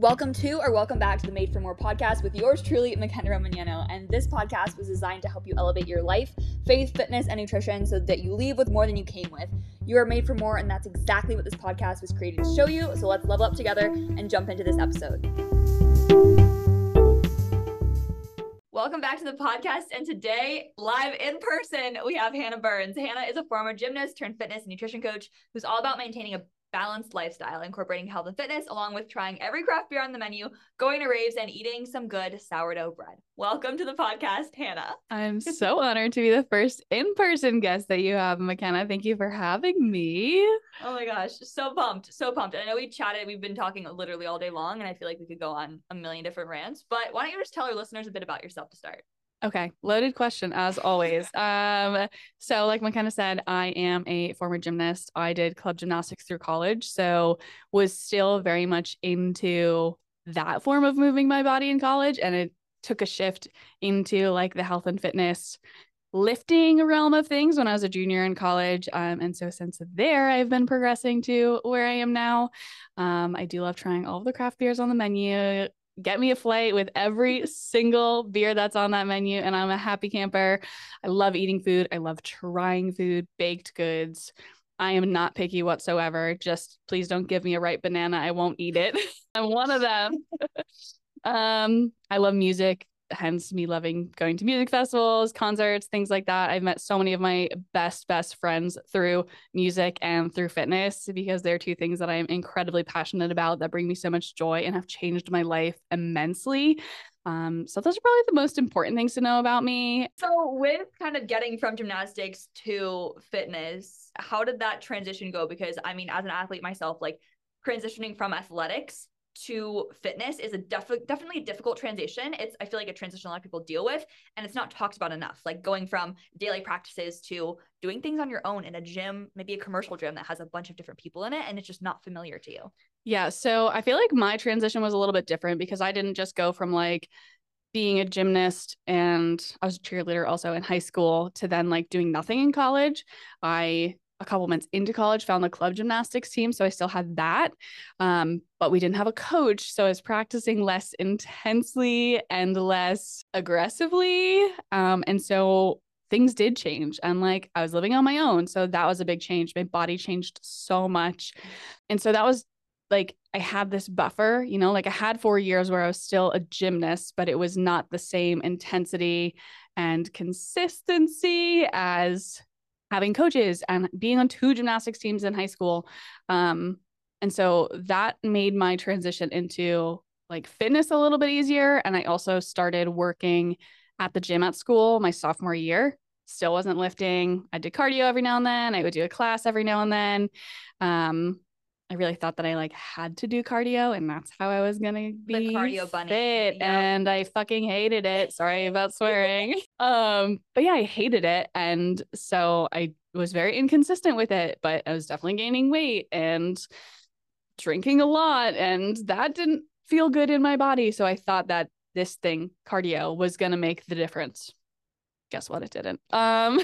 Welcome to or welcome back to the Made for More podcast with yours truly, Makena Romagnano. And this podcast was designed to help you elevate your life, faith, fitness, and nutrition so that you leave with more than you came with. You are made for more, and that's exactly what this podcast was created to show you. So let's level up together and jump into this episode. Welcome back to the podcast. And today, live in person, we have Hannah Burns. Hannah is a former gymnast turned fitness and nutrition coach who's all about maintaining a balanced lifestyle, incorporating health and fitness, along with trying every craft beer on the menu, going to raves, and eating some good sourdough bread. Welcome to the podcast, Hannah. I'm so honored to be the first in person guest that you have, Makena. Thank you for having me. Oh my gosh, so pumped, so pumped. I know we chatted, we've been talking literally all day long, and I feel like we could go on a million different rants, but why don't you just tell our listeners a bit about yourself to start? Okay, loaded question as always. Um, so like Makena said, I am a former gymnast. I did club gymnastics through college, so was still very much into that form of moving my body in college, and it took a shift into like the health and fitness lifting realm of things when I was a junior in college. Um, and so since there, I've been progressing to where I am now. Um, I do love trying all of the craft beers on the menu, get me a flight with every single beer that's on that menu and I'm a happy camper. I love eating food. I love trying food, baked goods. I am not picky whatsoever. Just please don't give me a ripe banana. I won't eat it. I'm one of them. um, I love music hence me loving going to music festivals, concerts, things like that. I've met so many of my best, best friends through music and through fitness because they're two things that I am incredibly passionate about that bring me so much joy and have changed my life immensely. Um, so those are probably the most important things to know about me. So with kind of getting from gymnastics to fitness, how did that transition go? Because I mean, as an athlete myself, like transitioning from athletics to fitness is a def- definitely a difficult transition. It's I feel like a transition a lot of people deal with, and it's not talked about enough. Like going from daily practices to doing things on your own in a gym, maybe a commercial gym that has a bunch of different people in it, and it's just not familiar to you. Yeah, so I feel like my transition was a little bit different because I didn't just go from like being a gymnast and I was a cheerleader also in high school to then like doing nothing in college. I a couple months into college found the club gymnastics team so i still had that um, but we didn't have a coach so i was practicing less intensely and less aggressively um, and so things did change and like i was living on my own so that was a big change. My body changed so much and so that was like I had this buffer, you know, like I had four years where I was still a gymnast, but it was not the same intensity and consistency as having coaches and being on two gymnastics teams in high school. Um, and so that made my transition into like fitness a little bit easier. And I also started working at the gym at school my sophomore year. Still wasn't lifting. I did cardio every now and then. I would do a class every now and then. Um, I really thought that I like had to do cardio and that's how I was gonna be the cardio bunny. fit. Yep. And I fucking hated it. Sorry about swearing. um, but yeah, I hated it. And so I was very inconsistent with it, but I was definitely gaining weight and drinking a lot. And that didn't feel good in my body. So I thought that this thing, cardio, was gonna make the difference. Guess what? It didn't. Um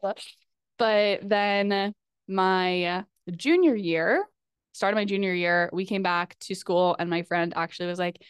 but then my junior year, started my junior year, we came back to school and my friend actually was like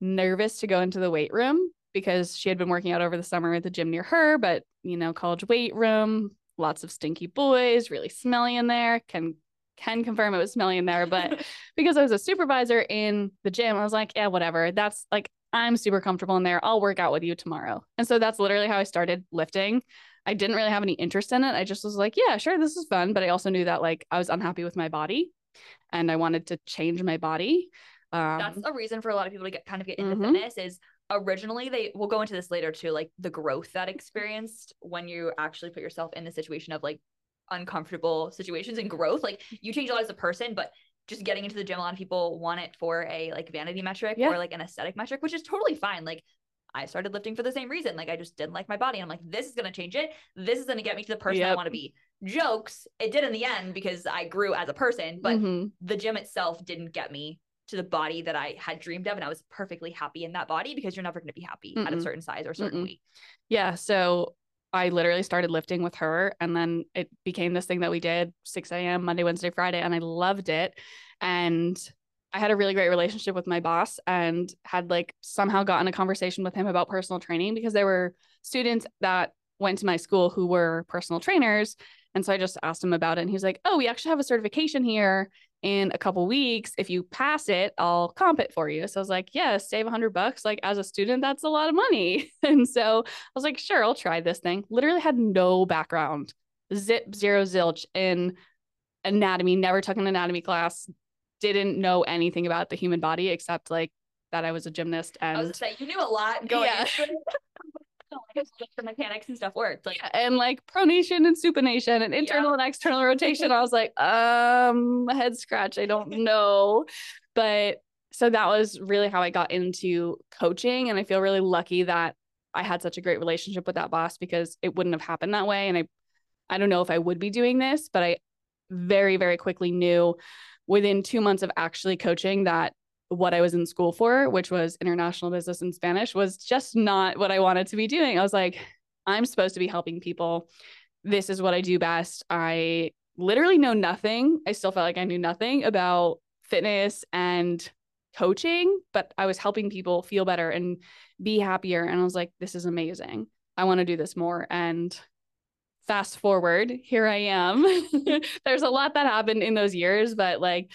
nervous to go into the weight room because she had been working out over the summer at the gym near her, but you know, college weight room, lots of stinky boys, really smelly in there. Can can confirm it was smelly in there, but because I was a supervisor in the gym, I was like, yeah, whatever. That's like I'm super comfortable in there. I'll work out with you tomorrow. And so that's literally how I started lifting. I didn't really have any interest in it. I just was like, yeah, sure, this is fun. But I also knew that like I was unhappy with my body and I wanted to change my body. Um, That's a reason for a lot of people to get kind of get into mm-hmm. fitness is originally they will go into this later too, like the growth that experienced when you actually put yourself in the situation of like uncomfortable situations and growth. Like you change a lot as a person, but just getting into the gym, a lot of people want it for a like vanity metric yeah. or like an aesthetic metric, which is totally fine. Like I started lifting for the same reason. Like I just didn't like my body. And I'm like, this is gonna change it. This is gonna get me to the person yep. I want to be. Jokes, it did in the end because I grew as a person, but mm-hmm. the gym itself didn't get me to the body that I had dreamed of. And I was perfectly happy in that body because you're never gonna be happy Mm-mm. at a certain size or certain Mm-mm. weight. Yeah. So I literally started lifting with her and then it became this thing that we did 6 a.m. Monday, Wednesday, Friday, and I loved it. And I had a really great relationship with my boss and had like somehow gotten a conversation with him about personal training because there were students that went to my school who were personal trainers. And so I just asked him about it. And he's like, Oh, we actually have a certification here in a couple weeks. If you pass it, I'll comp it for you. So I was like, Yeah, save a hundred bucks. Like as a student, that's a lot of money. and so I was like, Sure, I'll try this thing. Literally had no background, zip, zero, zilch in anatomy, never took an anatomy class, didn't know anything about the human body except like that I was a gymnast and I was say you knew a lot going Yeah. like the mechanics and stuff worked. Like and like pronation and supination and internal and external rotation. I was like, um, head scratch. I don't know. But so that was really how I got into coaching. And I feel really lucky that I had such a great relationship with that boss because it wouldn't have happened that way. And I I don't know if I would be doing this, but I very, very quickly knew within two months of actually coaching that what I was in school for, which was international business and Spanish, was just not what I wanted to be doing. I was like, I'm supposed to be helping people. This is what I do best. I literally know nothing. I still felt like I knew nothing about fitness and coaching, but I was helping people feel better and be happier. And I was like, this is amazing. I want to do this more. And fast forward, here I am. There's a lot that happened in those years, but like,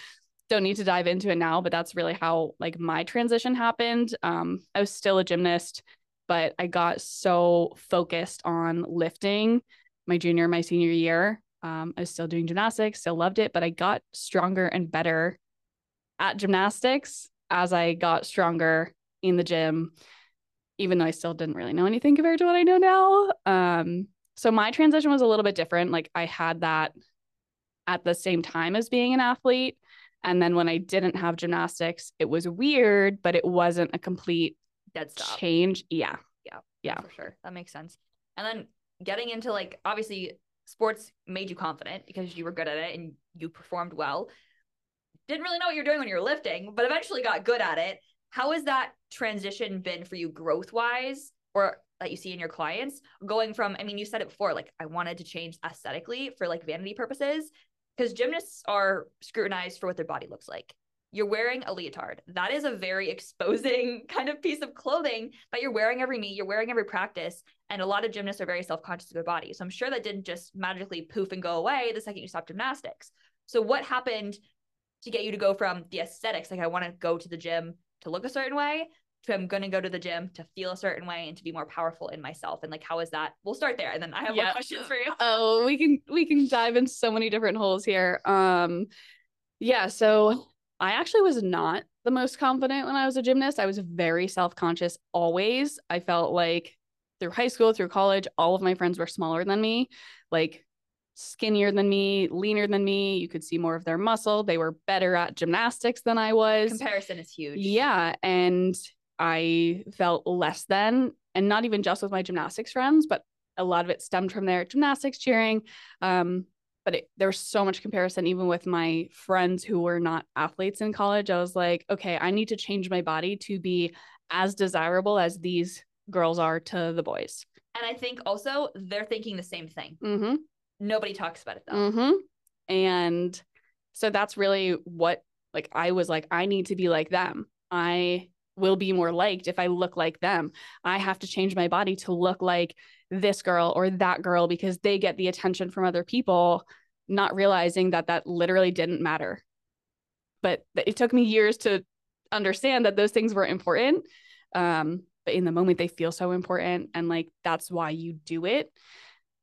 don't need to dive into it now, but that's really how like my transition happened. Um, I was still a gymnast, but I got so focused on lifting my junior, my senior year. Um, I was still doing gymnastics, still loved it, but I got stronger and better at gymnastics as I got stronger in the gym, even though I still didn't really know anything compared to what I know now. Um, so my transition was a little bit different. Like I had that at the same time as being an athlete. And then when I didn't have gymnastics, it was weird, but it wasn't a complete dead stop. change. Yeah. Yeah. Yeah. For sure. That makes sense. And then getting into like obviously sports made you confident because you were good at it and you performed well. Didn't really know what you're doing when you were lifting, but eventually got good at it. How has that transition been for you growth wise or that you see in your clients going from, I mean, you said it before, like I wanted to change aesthetically for like vanity purposes because gymnasts are scrutinized for what their body looks like. You're wearing a leotard. That is a very exposing kind of piece of clothing that you're wearing every meet, you're wearing every practice. And a lot of gymnasts are very self conscious of their body. So I'm sure that didn't just magically poof and go away the second you stopped gymnastics. So, what happened to get you to go from the aesthetics, like I want to go to the gym to look a certain way, I'm going to go to the gym to feel a certain way and to be more powerful in myself? And like, how is that? We'll start there. And then I have Yeah. more questions for you. Oh, we can we can dive into so many different holes here. Um yeah, so I actually was not the most confident when I was a gymnast. I was very self-conscious always. I felt like through high school, through college, all of my friends were smaller than me, like skinnier than me, leaner than me. You could see more of their muscle. They were better at gymnastics than I was. Comparison is huge. Yeah. And I felt less than, and not even just with my gymnastics friends, but a lot of it stemmed from their gymnastics cheering. Um, but it, there was so much comparison, even with my friends who were not athletes in college. I was like, okay, I need to change my body to be as desirable as these girls are to the boys. And I think also they're thinking the same thing. Mm-hmm. Nobody talks about it though. Mm-hmm. And so that's really what like I was like, I need to be like them. I will be more liked if I look like them. I have to change my body to look like this girl or that girl because they get the attention from other people, not realizing that that literally didn't matter. But it took me years to understand that those things were important. Um, but in the moment, they feel so important. And like, that's why you do it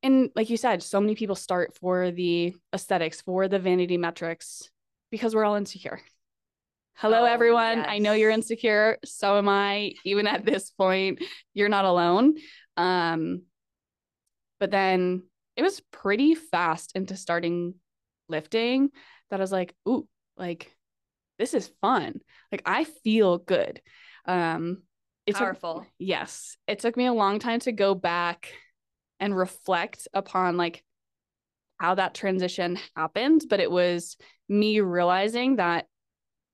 and like you said, so many people start for the aesthetics, for the vanity metrics, because we're all insecure. Hello, Oh, everyone. I know you're insecure. So am I. Even at this point, you're not alone. Um, but then it was pretty fast into starting lifting that I was like, ooh, like this is fun. Like I feel good. Um, it took- Powerful. yes, it took me a long time to go back and reflect upon like how that transition happened, but it was me realizing that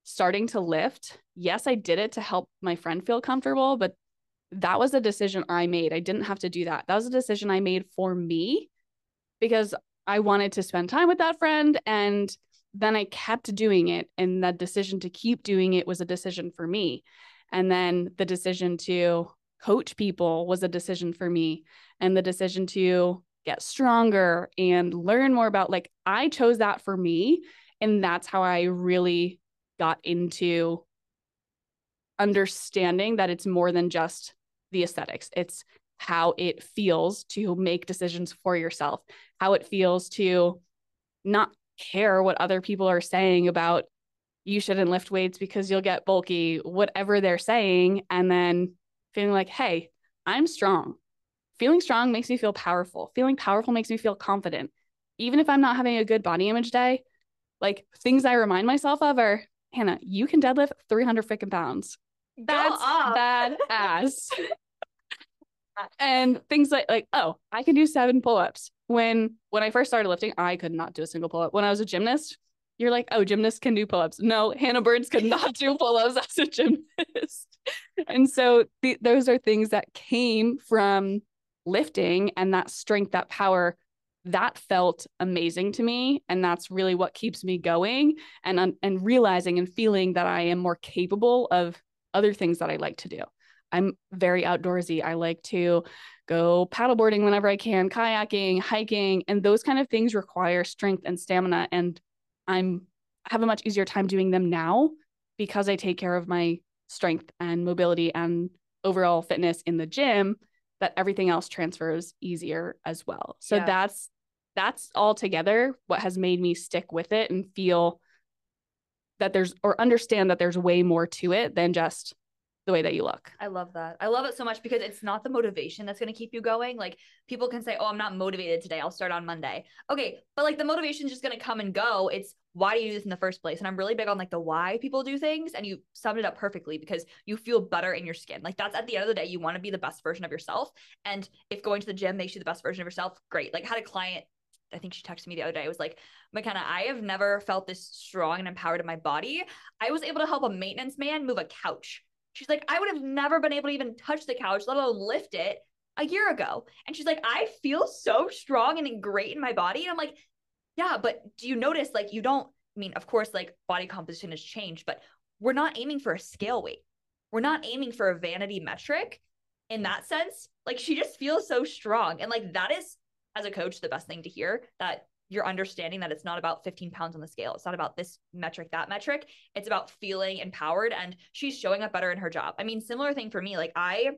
starting to lift, yes, I did it to help my friend feel comfortable, but that was a decision I made. I didn't have to do that. That was a decision I made for me because I wanted to spend time with that friend and then I kept doing it. And that decision to keep doing it was a decision for me. And then the decision to coach people was a decision for me. And the decision to get stronger and learn more about, like, I chose that for me. And that's how I really got into understanding that it's more than just the aesthetics. It's how it feels to make decisions for yourself, how it feels to not care what other people are saying about you shouldn't lift weights because you'll get bulky, whatever they're saying, and then feeling like, hey, I'm strong. Feeling strong makes me feel powerful. Feeling powerful makes me feel confident. Even if I'm not having a good body image day, like things I remind myself of are, Hannah, you can deadlift 300 freaking pounds. That's bad ass. and things like like oh i can do seven pull-ups. When when i first started lifting i could not do a single pull-up. When i was a gymnast you're like oh gymnasts can do pull-ups. No hannah burns could not do pull-ups as a gymnast. And so th- those are things that came from lifting and that strength that power that felt amazing to me and that's really what keeps me going and and realizing and feeling that I am more capable of other things that I like to do. I'm very outdoorsy. I like to go paddleboarding whenever I can, kayaking, hiking, and those kind of things require strength and stamina. And I'm have a much easier time doing them now because I take care of my strength and mobility and overall fitness in the gym that everything else transfers easier as well. So yeah. that's that's all together what has made me stick with it and feel that there's or understand that there's way more to it than just the way that you look. I love that. I love it so much because it's not the motivation that's going to keep you going. Like people can say, "Oh, I'm not motivated today. I'll start on Monday." Okay, but like the motivation is just going to come and go. It's why do you do this in the first place? And I'm really big on like the why people do things and you summed it up perfectly because you feel better in your skin. Like that's at the end of the day you want to be the best version of yourself. And if going to the gym makes you the best version of yourself, great. Like I had a client I think she texted me the other day. It was like, Makena, I have never felt this strong and empowered in my body. I was able to help a maintenance man move a couch She's like, I would have never been able to even touch the couch, let alone lift it a year ago. And she's like, I feel so strong and great in my body. And I'm like, yeah, but do you notice like you don't, I mean, of course, like body composition has changed, but we're not aiming for a scale weight. We're not aiming for a vanity metric in that sense. Like she just feels so strong. And like that is, as a coach, the best thing to hear that you're understanding that it's not about 15 pounds on the scale. It's not about this metric, that metric. It's about feeling empowered and she's showing up better in her job. I mean, similar thing for me. Like I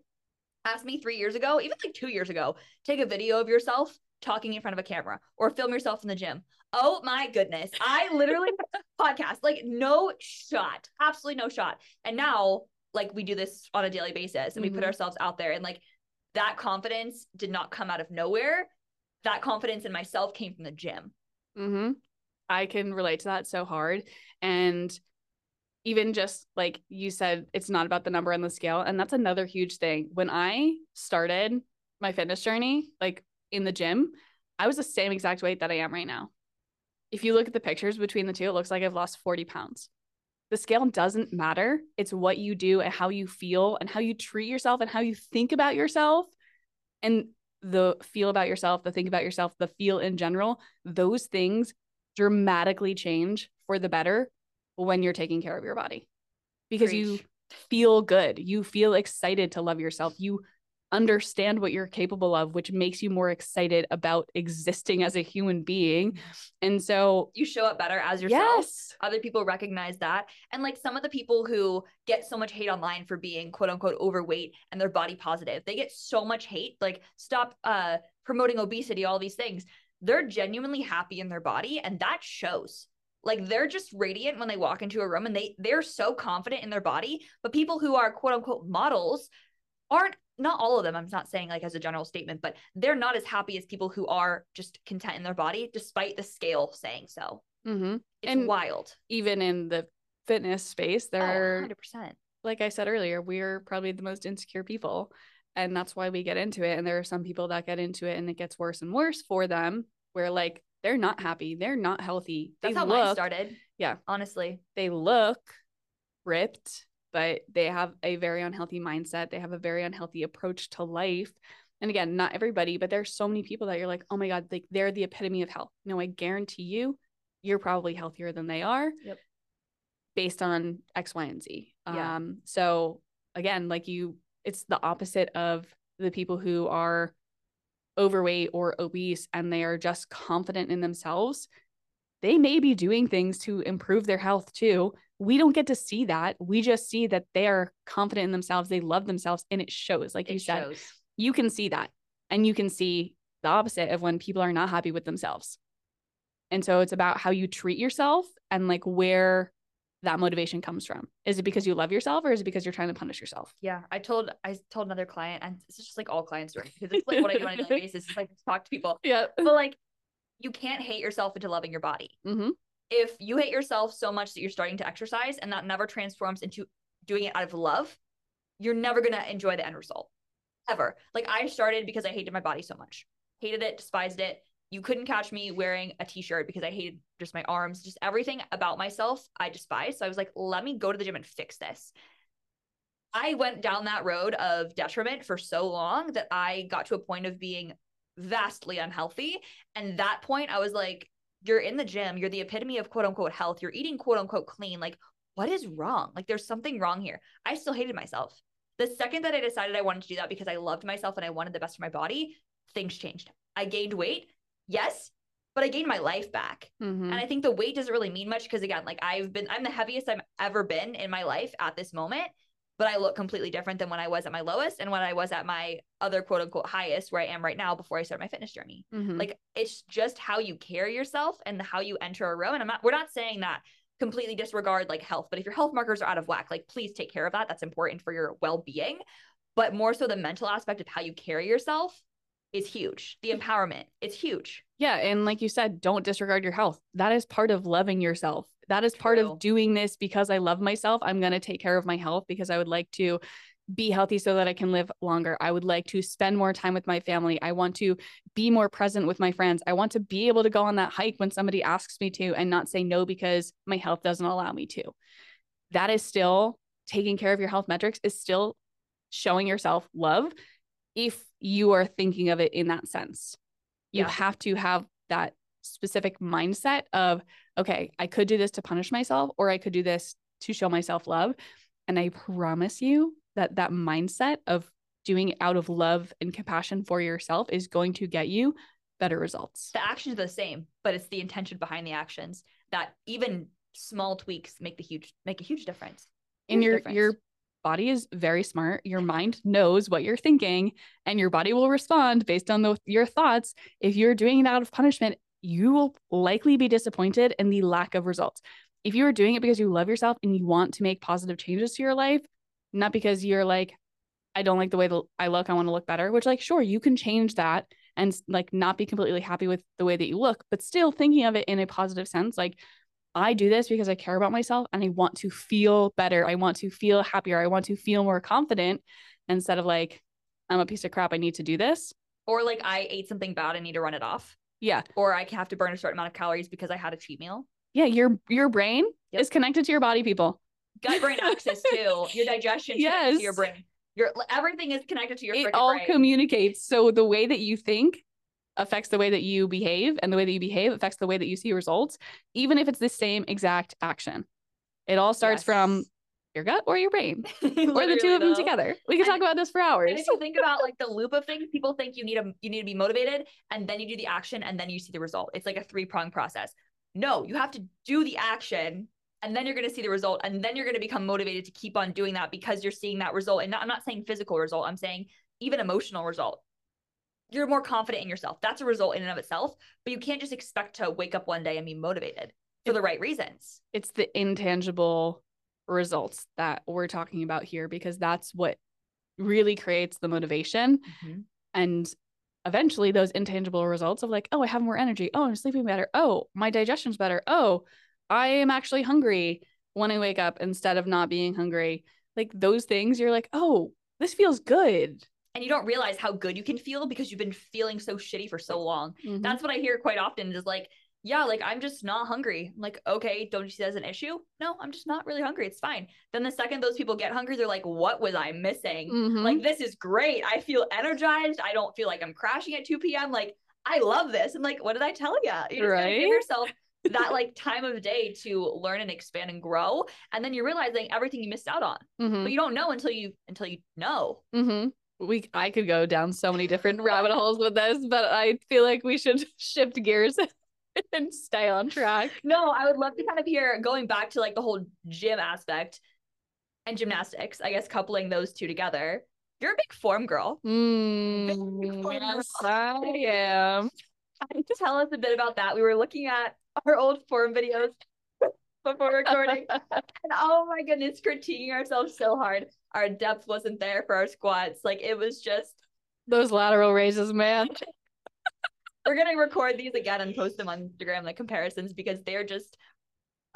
asked me three years ago, even like two years ago, take a video of yourself talking in front of a camera or film yourself in the gym. Oh my goodness. I literally podcast, like no shot, absolutely no shot. And now like we do this on a daily basis and mm-hmm. we put mm-hmm. ourselves out there and like that confidence did not come out of nowhere that confidence in myself came from the gym. Mm-hmm. I can relate to that so hard. And even just like you said, it's not about the number on the scale. And that's another huge thing. When I started my fitness journey, like in the gym, I was the same exact weight that I am right now. If you look at the pictures between the two, it looks like I've lost 40 pounds. The scale doesn't matter. It's what you do and how you feel and how you treat yourself and how you think about yourself. And the feel about yourself, the think about yourself, the feel in general, those things dramatically change for the better when you're taking care of your body because Preach. you feel good. You feel excited to love yourself. You understand what you're capable of, which makes you more excited about existing as a human being. And so you show up better as yourself. Yes. Other people recognize that. And like some of the people who get so much hate online for being quote unquote overweight and they're body positive, they get so much hate. Like stop uh promoting obesity, all these things. They're genuinely happy in their body and that shows like they're just radiant when they walk into a room and they they're so confident in their body but people who are quote unquote models aren't not all of them, I'm not saying like as a general statement, but they're not as happy as people who are just content in their body, despite the scale saying so. Mm-hmm. It's and wild. Even in the fitness space, there oh, 100%. Like I said earlier, we're probably the most insecure people. And that's why we get into it. And there are some people that get into it and it gets worse and worse for them, where like they're not happy, they're not healthy. They that's how look, mine started. Yeah. Honestly. They look ripped but they have a very unhealthy mindset. They have a very unhealthy approach to life. And again, not everybody, but there's so many people that you're like, oh my God, like they're the epitome of health. No, I guarantee you, you're probably healthier than they are. Yep. Based on X, Y, and Z. Yeah. Um, so again, like you, it's the opposite of the people who are overweight or obese and they are just confident in themselves. They may be doing things to improve their health too. We don't get to see that. We just see that they are confident in themselves. They love themselves and it shows. Like It you said, shows. you can see that. And you can see the opposite of when people are not happy with themselves. And so it's about how you treat yourself and like where that motivation comes from. Is it because you love yourself or is it because you're trying to punish yourself? Yeah, I told I told another client, and this is just like all clients because it's like what I do on a daily basis. It's like talk to people, Yeah. but like you can't hate yourself into loving your body. Mm-hmm. If you hate yourself so much that you're starting to exercise and that never transforms into doing it out of love, you're never gonna enjoy the end result ever. Like I started because I hated my body so much, hated it, despised it. You couldn't catch me wearing a t-shirt because I hated just my arms, just everything about myself I despised. So I was like, let me go to the gym and fix this. I went down that road of detriment for so long that I got to a point of being vastly unhealthy. And that point, I was like, you're in the gym, you're the epitome of quote unquote health, you're eating quote unquote clean. Like, what is wrong? Like, there's something wrong here. I still hated myself. The second that I decided I wanted to do that because I loved myself and I wanted the best for my body, things changed. I gained weight, yes, but I gained my life back. Mm-hmm. And I think the weight doesn't really mean much because again, like I've been, I'm the heaviest I've ever been in my life at this moment, but I look completely different than when I was at my lowest and when I was at my other quote unquote highest where I am right now before I started my fitness journey. Mm-hmm. Like it's just how you carry yourself and how you enter a room. And I'm not, we're not saying that completely disregard like health, but if your health markers are out of whack, like please take care of that. That's important for your well being. But more so the mental aspect of how you carry yourself is huge. The empowerment, it's huge. Yeah. And like you said, don't disregard your health. That is part of loving yourself. That is part True. of doing this because I love myself. I'm going to take care of my health because I would like to be healthy so that I can live longer. I would like to spend more time with my family. I want to be more present with my friends. I want to be able to go on that hike when somebody asks me to and not say no because my health doesn't allow me to. That is still taking care of your health metrics, is still showing yourself love if you are thinking of it in that sense. You Yeah. have to have that specific mindset of, okay, I could do this to punish myself, or I could do this to show myself love. And I promise you that that mindset of doing it out of love and compassion for yourself is going to get you better results. The actions are the same, but it's the intention behind the actions that even small tweaks make the huge make a huge difference. and Huge your difference. your body is very smart your mind knows what you're thinking and your body will respond based on the, your thoughts. If you're doing it out of punishment you will likely be disappointed in the lack of results. If you are doing it because you love yourself and you want to make positive changes to your life not because you're like i don't like the way that i look i want to look better which like sure you can change that and like not be completely happy with the way that you look but still thinking of it in a positive sense like I do this because I care about myself and I want to feel better. I want to feel happier. I want to feel more confident instead of like, I'm a piece of crap. I need to do this. Or like I ate something bad, I need to run it off. Yeah. Or I have to burn a certain amount of calories because I had a cheat meal. Yeah. Your your brain Yep. is connected to your body, people. Gut brain axis too. Your digestion. Yes. to your brain. Your everything is connected to your It all brain. communicates. So the way that you think affects the way that you behave, and the way that you behave affects the way that you see results, even if it's the same exact action. It all starts from your gut or your brain. Or the two of them though. together. We can And- talk about this for And hours. if you think about like the loop of things, people think you need a you need to be motivated and then you do the action and then you see the result. It's like a three prong process. No, you have to do the action and then you're going to see the result and then you're going to become motivated to keep on doing that because you're seeing that result. And not, I'm not saying physical result. I'm saying even emotional result. You're more confident in yourself. That's a result in and of itself. But you can't just expect to wake up one day and be motivated for the right reasons. it's the intangible results that we're talking about here because that's what really creates the motivation mm-hmm. and eventually those intangible results of like oh i have more energy oh i'm sleeping better oh my digestion's better oh i am actually hungry when i wake up instead of not being hungry like those things you're like oh this feels good And you don't realize how good you can feel because you've been feeling so shitty for so long. Mhm. That's what I hear quite often is like, yeah, like I'm just not hungry. I'm like, okay, don't you see that as an issue? No, I'm just not really hungry. It's fine. Then the second those people get hungry, they're like, what was I missing? Mhm. Like, this is great. I feel energized. I don't feel like I'm crashing at 2 p.m. Like, I love this. And like, what did I tell you? You just gotta give yourself that like time of day to learn and expand and grow. And then you're realizing everything you missed out on. Mhm. But you don't know until you until you know. Mm-hmm. We I could go down so many different rabbit holes with this, but I feel like we should shift gears and stay on track. No, I would love to kind of hear going back to like the whole gym aspect and gymnastics, I guess coupling those two together. You're a big form girl. Mm, yes, I am. Tell us a bit about that. We were looking at our old form videos before recording. and oh my goodness, critiquing ourselves so hard. Our depth wasn't there for our squats. Like it was just Those lateral raises, man. we're gonna record these again and post them on Instagram, like comparisons, because they're just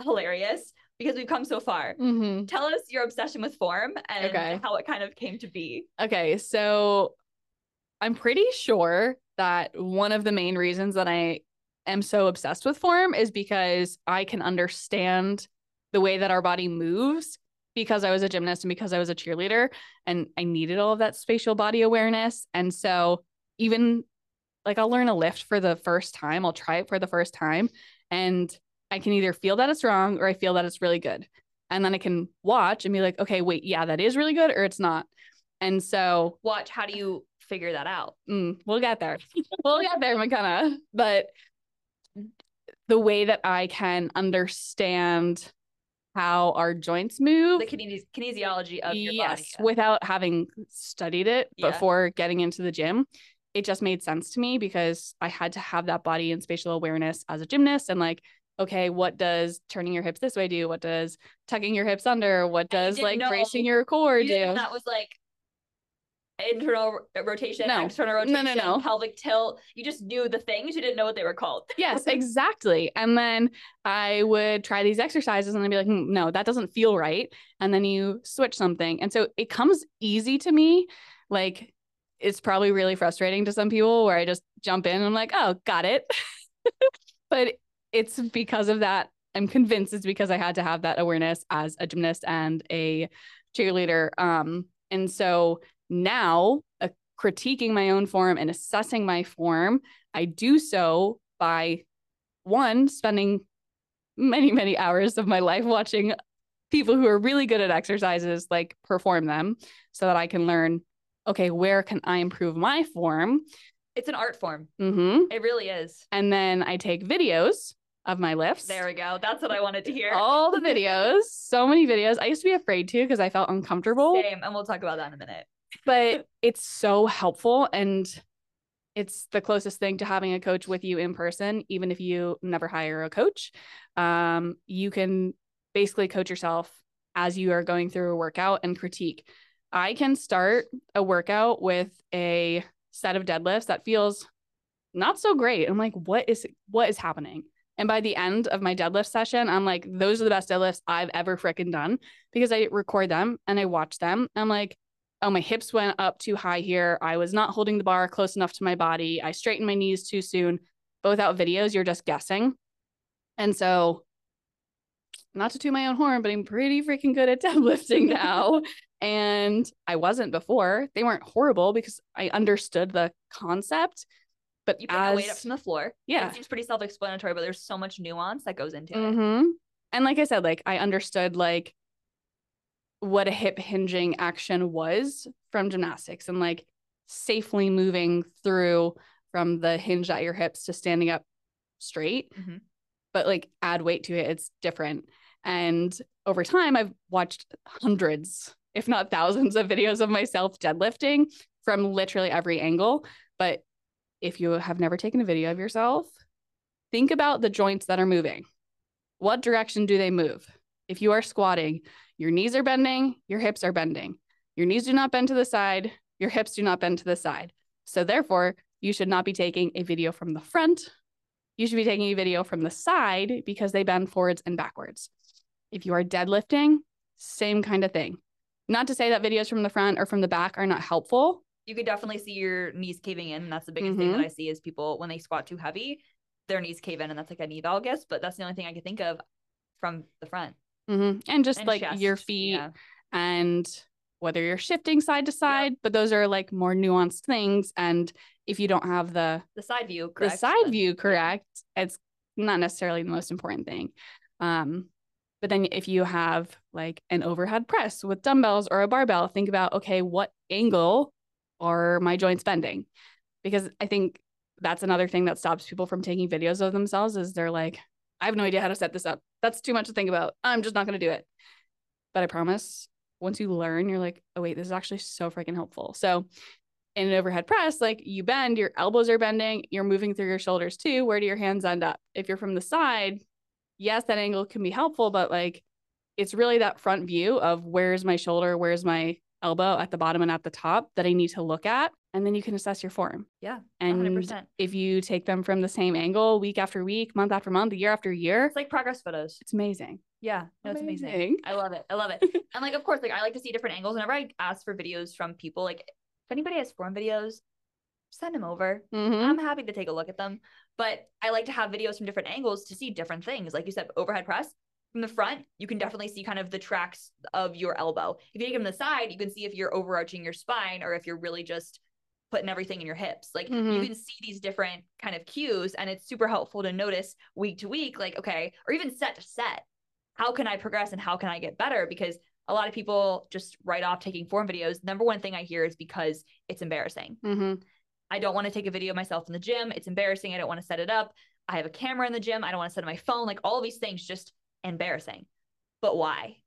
hilarious because we've come so far. hmm Tell us your obsession with form and Okay. how it kind of came to be. Okay, so I'm pretty sure that one of the main reasons that I am so obsessed with form is because I can understand the way that our body moves because I was a gymnast and because I was a cheerleader and I needed all of that spatial body awareness. And so even like I'll learn a lift for the first time, I'll try it for the first time and I can either feel that it's wrong or I feel that it's really good. And then I can watch and be like, okay, wait, yeah, that is really good or it's not. And so Watch, how do you figure that out? mm, we'll get there. we'll get there, Makena. But the way that I can understand how our joints move, The kinesi- kinesiology of your yes, body. without having studied it Yeah. before getting into the gym, it just made sense to me because I had to have that body and spatial awareness as a gymnast and like. Okay, what does turning your hips this way do? What does tucking your hips under? What does like know- bracing your core You do? That was like internal rotation, No. external rotation, no, no. pelvic tilt. You just knew the things. You didn't know what they were called. Yes, exactly. And then I would try these exercises and I'd be like, "Hmm, no, that doesn't feel right. And then you switch something. And so it comes easy to me. Like it's probably really frustrating to some people where I just jump in and I'm like, oh, got it. but it's because of that. I'm convinced it's because I had to have that awareness as a gymnast and a cheerleader. Um, and so now uh, critiquing my own form and assessing my form, I do so by one, spending many, many hours of my life watching people who are really good at exercises like perform them so that I can learn, okay, where can I improve my form? It's an art form. hmm It really is. And then I take videos of my lifts. There we go. That's what I wanted to hear. All the videos, so many videos. I used to be afraid to because I felt uncomfortable. Same. And we'll talk about that in a minute. But it's so helpful and it's the closest thing to having a coach with you in person even if you never hire a coach. Um, you can basically coach yourself as you are going through a workout and critique. I can start a workout with a set of deadlifts that feels not so great. I'm like what is what is happening? And by the end of my deadlift session i'm like those are the best deadlifts i've ever freaking done because i record them and i watch them. I'm like oh, my hips went up too high here. I was not holding the bar close enough to my body. I straightened my knees too soon. But without videos, you're just guessing. And so, not to toot my own horn, but I'm pretty freaking good at deadlifting now. and I wasn't before. They weren't horrible because I understood the concept. But You pick a weight up as from the floor. yeah, It seems pretty self explanatory, but there's so much nuance that goes into it. hmm And like I said, like I understood like what a hip hinging action was from gymnastics and like safely moving through from the hinge at your hips to standing up straight. Mhm. But like add weight to it, it's different. And over time, I've watched hundreds, if not thousands, of videos of myself deadlifting from literally every angle. But if you have never taken a video of yourself, think about the joints that are moving. What direction do they move? If you are squatting, your knees are bending, your hips are bending. Your knees do not bend to the side, your hips do not bend to the side. So, therefore, you should not be taking a video from the front. You should be taking a video from the side because they bend forwards and backwards. If you are deadlifting, same kind of thing. Not to say that videos from the front or from the back are not helpful. You could definitely see your knees caving in. And that's the biggest thing that Mhm. I see is people when they squat too heavy, their knees cave in, and that's like a knee valgus. But that's the only thing I could think of from the front. Mhm. And just And like your feet yeah. and whether you're shifting side to side, but those are like more nuanced things. And if you don't have the The side view, correct? the side view correct, it's not necessarily the most important thing. Um, but then if you have like an overhead press with dumbbells or a barbell, think about okay, what angle are my joints bending? Because I think that's another thing that stops people from taking videos of themselves is they're like, I have no idea how to set this up. That's too much to think about. I'm just not going to do it. But I promise once you learn, you're like, oh, wait, this is actually so freaking helpful. So in an overhead press, like you bend, your elbows are bending, you're moving through your shoulders too. Where do your hands end up? If you're from the side, yes, that angle can be helpful, but like it's really that front view of where's my shoulder, where's my elbow at the bottom and at the top that I need to look at. And then you can assess your form. Yeah. And 100%. if you take them from the same angle week after week, month after month, year after year, It's like progress photos. it's amazing. Yeah. No, it's amazing. Amazing. I love it. I love it. and like, of course, like I like to see different angles. Whenever I ask for videos from people, like if anybody has form videos, send them over. Mhm. I'm happy to take a look at them. But I like to have videos from different angles to see different things. Like you said, overhead press from the front, you can definitely see kind of the tracks of your elbow. If you take them to the side, you can see if you're overarching your spine or if you're really just putting everything in your hips. Like you Mhm. can see these different kind of cues, and it's super helpful to notice week to week, like, okay, or even set to set. How can I progress and how can I get better? Because a lot of people just write off taking form videos. Number one thing I hear is because it's embarrassing. Mhm. I don't want to take a video of myself in the gym. It's embarrassing. I don't want to set it up. I have a camera in the gym. I don't want to set up my phone. Like all these things, just embarrassing. But why?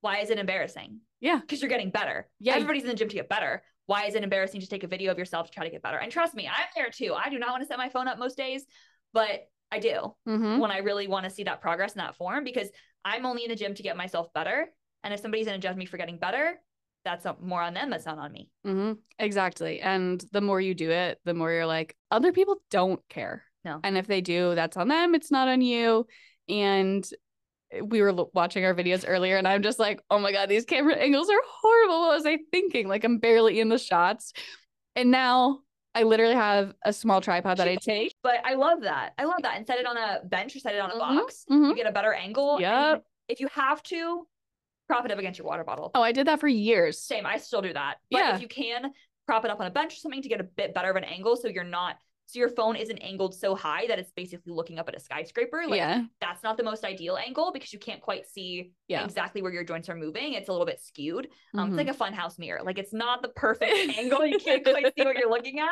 Why is it embarrassing? Yeah. Because you're getting better. Yeah. Everybody's in the gym to get better. Why is it embarrassing to take a video of yourself to try to get better? And trust me, I'm there too. I do not want to set my phone up most days, but I do Mhm. when I really want to see that progress in that form because I'm only in the gym to get myself better. And if somebody's going to judge me for getting better, that's more on them. That's not on me. hmm Exactly. And the more you do it, the more you're like, other people don't care. No. And if they do, that's on them. It's not on you. And we were watching our videos earlier, and I'm just like, oh my God, these camera angles are horrible. What was I thinking? Like, I'm barely in the shots. And now I literally have a small tripod that I take. But I love that. I love that. And set it on a bench or set it on a Mhm, box. mhm. You get a better angle. Yeah. If you have to, prop it up against your water bottle. Oh, I did that for years. Same. I still do that. But Yeah. if you can, prop it up on a bench or something to get a bit better of an angle so you're not so your phone isn't angled so high that it's basically looking up at a skyscraper. Like yeah. that's not the most ideal angle because you can't quite see Yeah. exactly where your joints are moving. It's a little bit skewed. Um, Mhm. It's like a funhouse mirror. Like it's not the perfect angle. You can't quite see what you're looking at.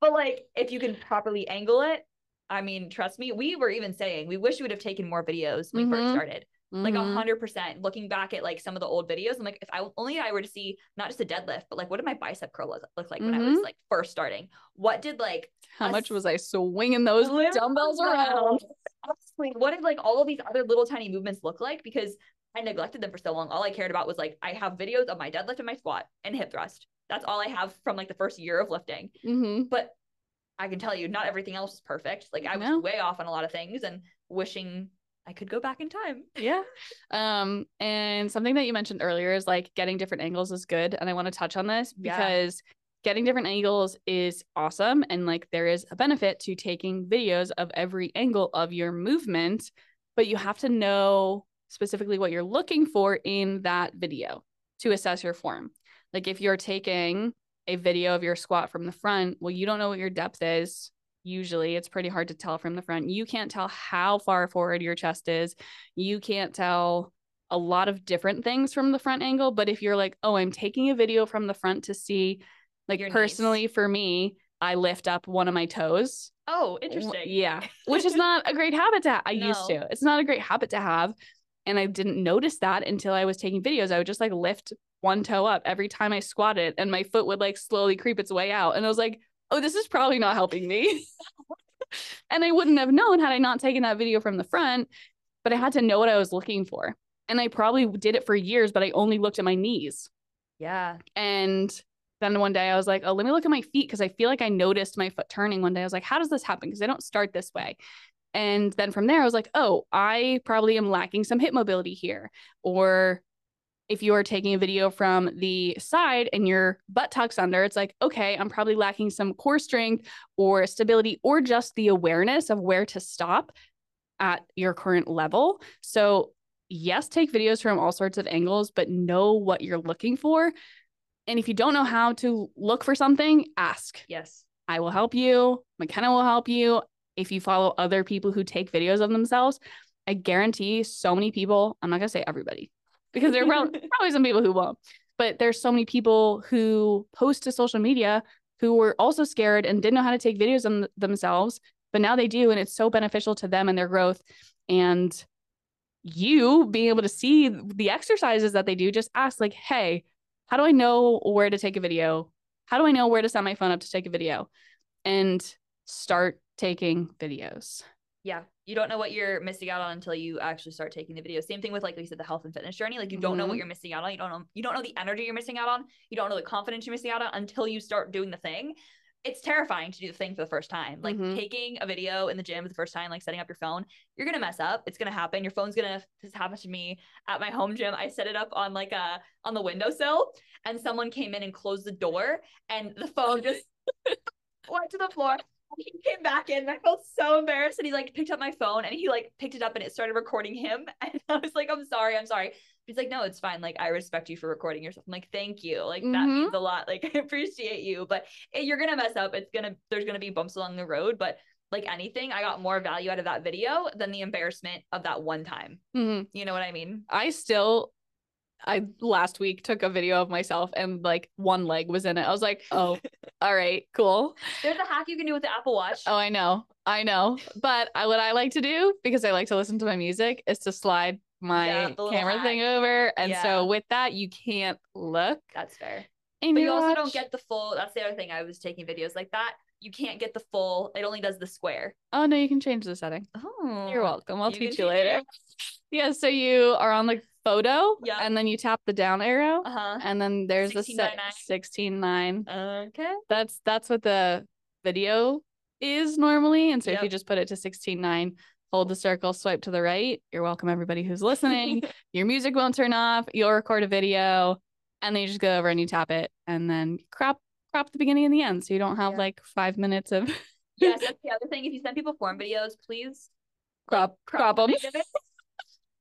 But like if you can properly angle it, I mean, trust me, we were even saying we wish we would have taken more videos when we first Mhm. Like a Mhm. hundred percent. Looking back at like some of the old videos, I'm like, if I only I were to see not just a deadlift, but like what did my bicep curl look, look like when I was Mhm. like first starting? What did like How much was I swinging those dumbbells around? What did like all of these other little tiny movements look like? Because I neglected them for so long. All I cared about was like I have videos of my deadlift and my squat and hip thrust. That's all I have from like the first year of lifting. hmm But I can tell you, not everything else is perfect. Like I was No. way off on a lot of things and wishing I could go back in time. Yeah. Um, and something that you mentioned earlier is like getting different angles is good. And I want to touch on this Yeah. because getting different angles is awesome. And like there is a benefit to taking videos of every angle of your movement, but you have to know specifically what you're looking for in that video to assess your form. Like if you're taking a video of your squat from the front, well, you don't know what your depth is. Usually it's pretty hard to tell from the front. You can't tell how far forward your chest is. You can't tell a lot of different things from the front angle. But if you're like, oh, I'm taking a video from the front to see, like Your knees. personally for me, I lift up one of my toes. Oh, W- Yeah. Which is not a great habit to have. I used to. It's not a great habit to have. And I didn't notice that until I was taking videos. I would just like lift one toe up every time I squatted and my foot would like slowly creep its way out. And I was like, oh, this is probably not helping me. and I wouldn't have known had I not taken that video from the front, but I had to know what I was looking for. And I probably did it for years, but I only looked at my knees. Yeah. And then one day I was like, oh, let me look at my feet because I feel like I noticed my foot turning one day. I was like, how does this happen? Because I don't start this way. And then from there, I was like, oh, I probably am lacking some hip mobility here. Or if you are taking a video from the side and your butt tucks under, it's like, okay, I'm probably lacking some core strength or stability or just the awareness of where to stop at your current level. So, yes, take videos from all sorts of angles, but know what you're looking for. And if you don't know how to look for something, ask. Yes. I will help you. Makena will help you. if you follow other people who take videos of themselves, I guarantee so many people, I'm not going to say everybody because there are probably some people who won't, but there's so many people who post to social media who were also scared and didn't know how to take videos of themselves, but now they do. And it's so beneficial to them and their growth. And you being able to see the exercises that they do, just ask, like, hey, how do I know where to take a video? How do I know where to set my phone up to take a video? And start taking videos. Yeah. You don't know what you're missing out on until you actually start taking the video. Same thing with like you said, the health and fitness journey. Like you don't mm-hmm. know what mm-hmm. you're missing out on. You don't know you don't know the energy you're missing out on. You don't know the confidence you're missing out on until you start doing the thing it's terrifying to do the thing for the first time. Like mm-hmm. taking a video in the gym for the first time, like setting up your phone, you're gonna mess up. It's gonna happen. Your phone's gonna this happened to me at my home gym. I set it up on like a on the windowsill and someone came in and closed the door and the phone just went to the floor. He came back in and I felt so embarrassed and he like picked up my phone and he like picked it up and it started recording him. And I was like, I'm sorry, I'm sorry. He's like, no, it's fine. Like, I respect you for recording yourself. I'm like, thank you. Like, mm-hmm. that means a lot. Like, I appreciate you. But you're going to mess up. It's going to, there's going to be bumps along the road. But like anything, I got more value out of that video than the embarrassment of that one time. Mm-hmm. You know what I mean? I still, I last week took a video of myself and like one leg was in it. I was like, oh, all right, cool. There's a hack you can do with the Apple Watch. Oh, I know. I know. But I, what I like to do, because I like to listen to my music, is to slide my yeah, camera hack. thing over. And yeah. so with that, you can't look. That's fair. And but you also don't get the full. That's the other thing. I was taking videos like that. You can't get the full. It only does the square. Oh no, you can change the setting. Oh, you're welcome. I'll you teach you later. yeah, so you are on the photo, yeah, and then you tap the down arrow, uh-huh. and then there's a set sixteen nine. Okay, that's that's what the video is normally, and so yep. if you just put it to sixteen nine, hold the circle, swipe to the right. You're welcome, everybody who's listening. Your music won't turn off. You'll record a video, and then you just go over and you tap it, and then crop crop the beginning and the end, so you don't have yeah. like five minutes of. yes, that's the other thing. If you send people form videos, please crop crop, crop them.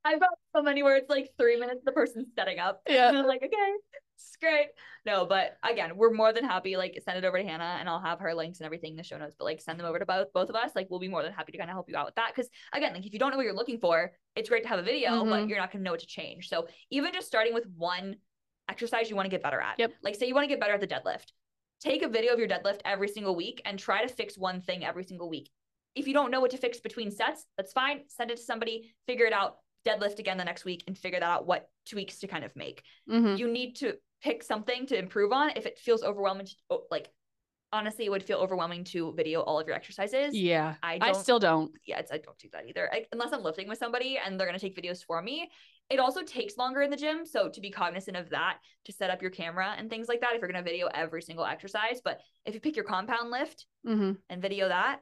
I've got so many where it's like three minutes the person's setting up. Yeah. And I'm like, okay, it's great. No, but again, we're more than happy. Like, send it over to Hannah, and I'll have her links and everything in the show notes. But like, send them over to both both of us. Like, we'll be more than happy to kind of help you out with that. Because again, like if you don't know what you're looking for, it's great to have a video, mm-hmm. but you're not going to know what to change. So even just starting with one exercise you want to get better at. Yep. Like, say you want to get better at the deadlift. Take a video of your deadlift every single week and try to fix one thing every single week. If you don't know what to fix between sets, that's fine. Send it to somebody, figure it out, deadlift again the next week and figure that out what tweaks to kind of make. Mm-hmm. You need to pick something to improve on. If it feels overwhelming to, oh, like honestly it would feel overwhelming to video all of your exercises. Yeah. I, I still don't. Yeah i don't do that either. I, unless i'm lifting with somebody and they're going to take videos for me. It also takes longer in the gym so to be cognizant of that to set up your camera and things like that if you're going to video every single exercise. But if you pick your compound lift mm-hmm. and video that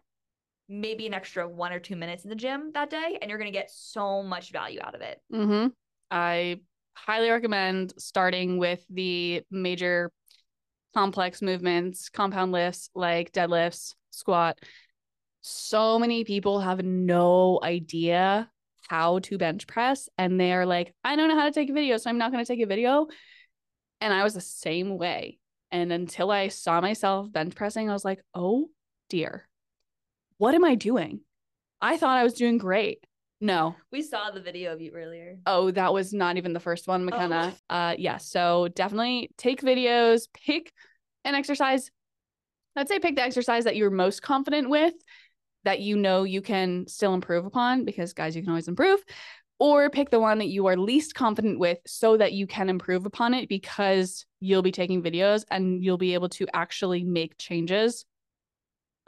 maybe an extra one or two minutes in the gym that day and you're going to get so much value out of it mm-hmm. i highly recommend starting with the major complex movements, compound lifts like deadlifts, squat. So many people have no idea how to bench press and they're like, I don't know how to take a video, so I'm not going to take a video. And I was the same way. And until I saw myself bench pressing, I was like, oh dear, what am I doing? I thought I was doing great. No. We saw the video of you earlier. Oh, that was not even the first one, Makena. Oh. Uh yeah, so definitely take videos, pick an exercise. I'd say pick the exercise that you're most confident with, that you know you can still improve upon, because guys, you can always improve. Or pick the one that you are least confident with so that you can improve upon it because you'll be taking videos and you'll be able to actually make changes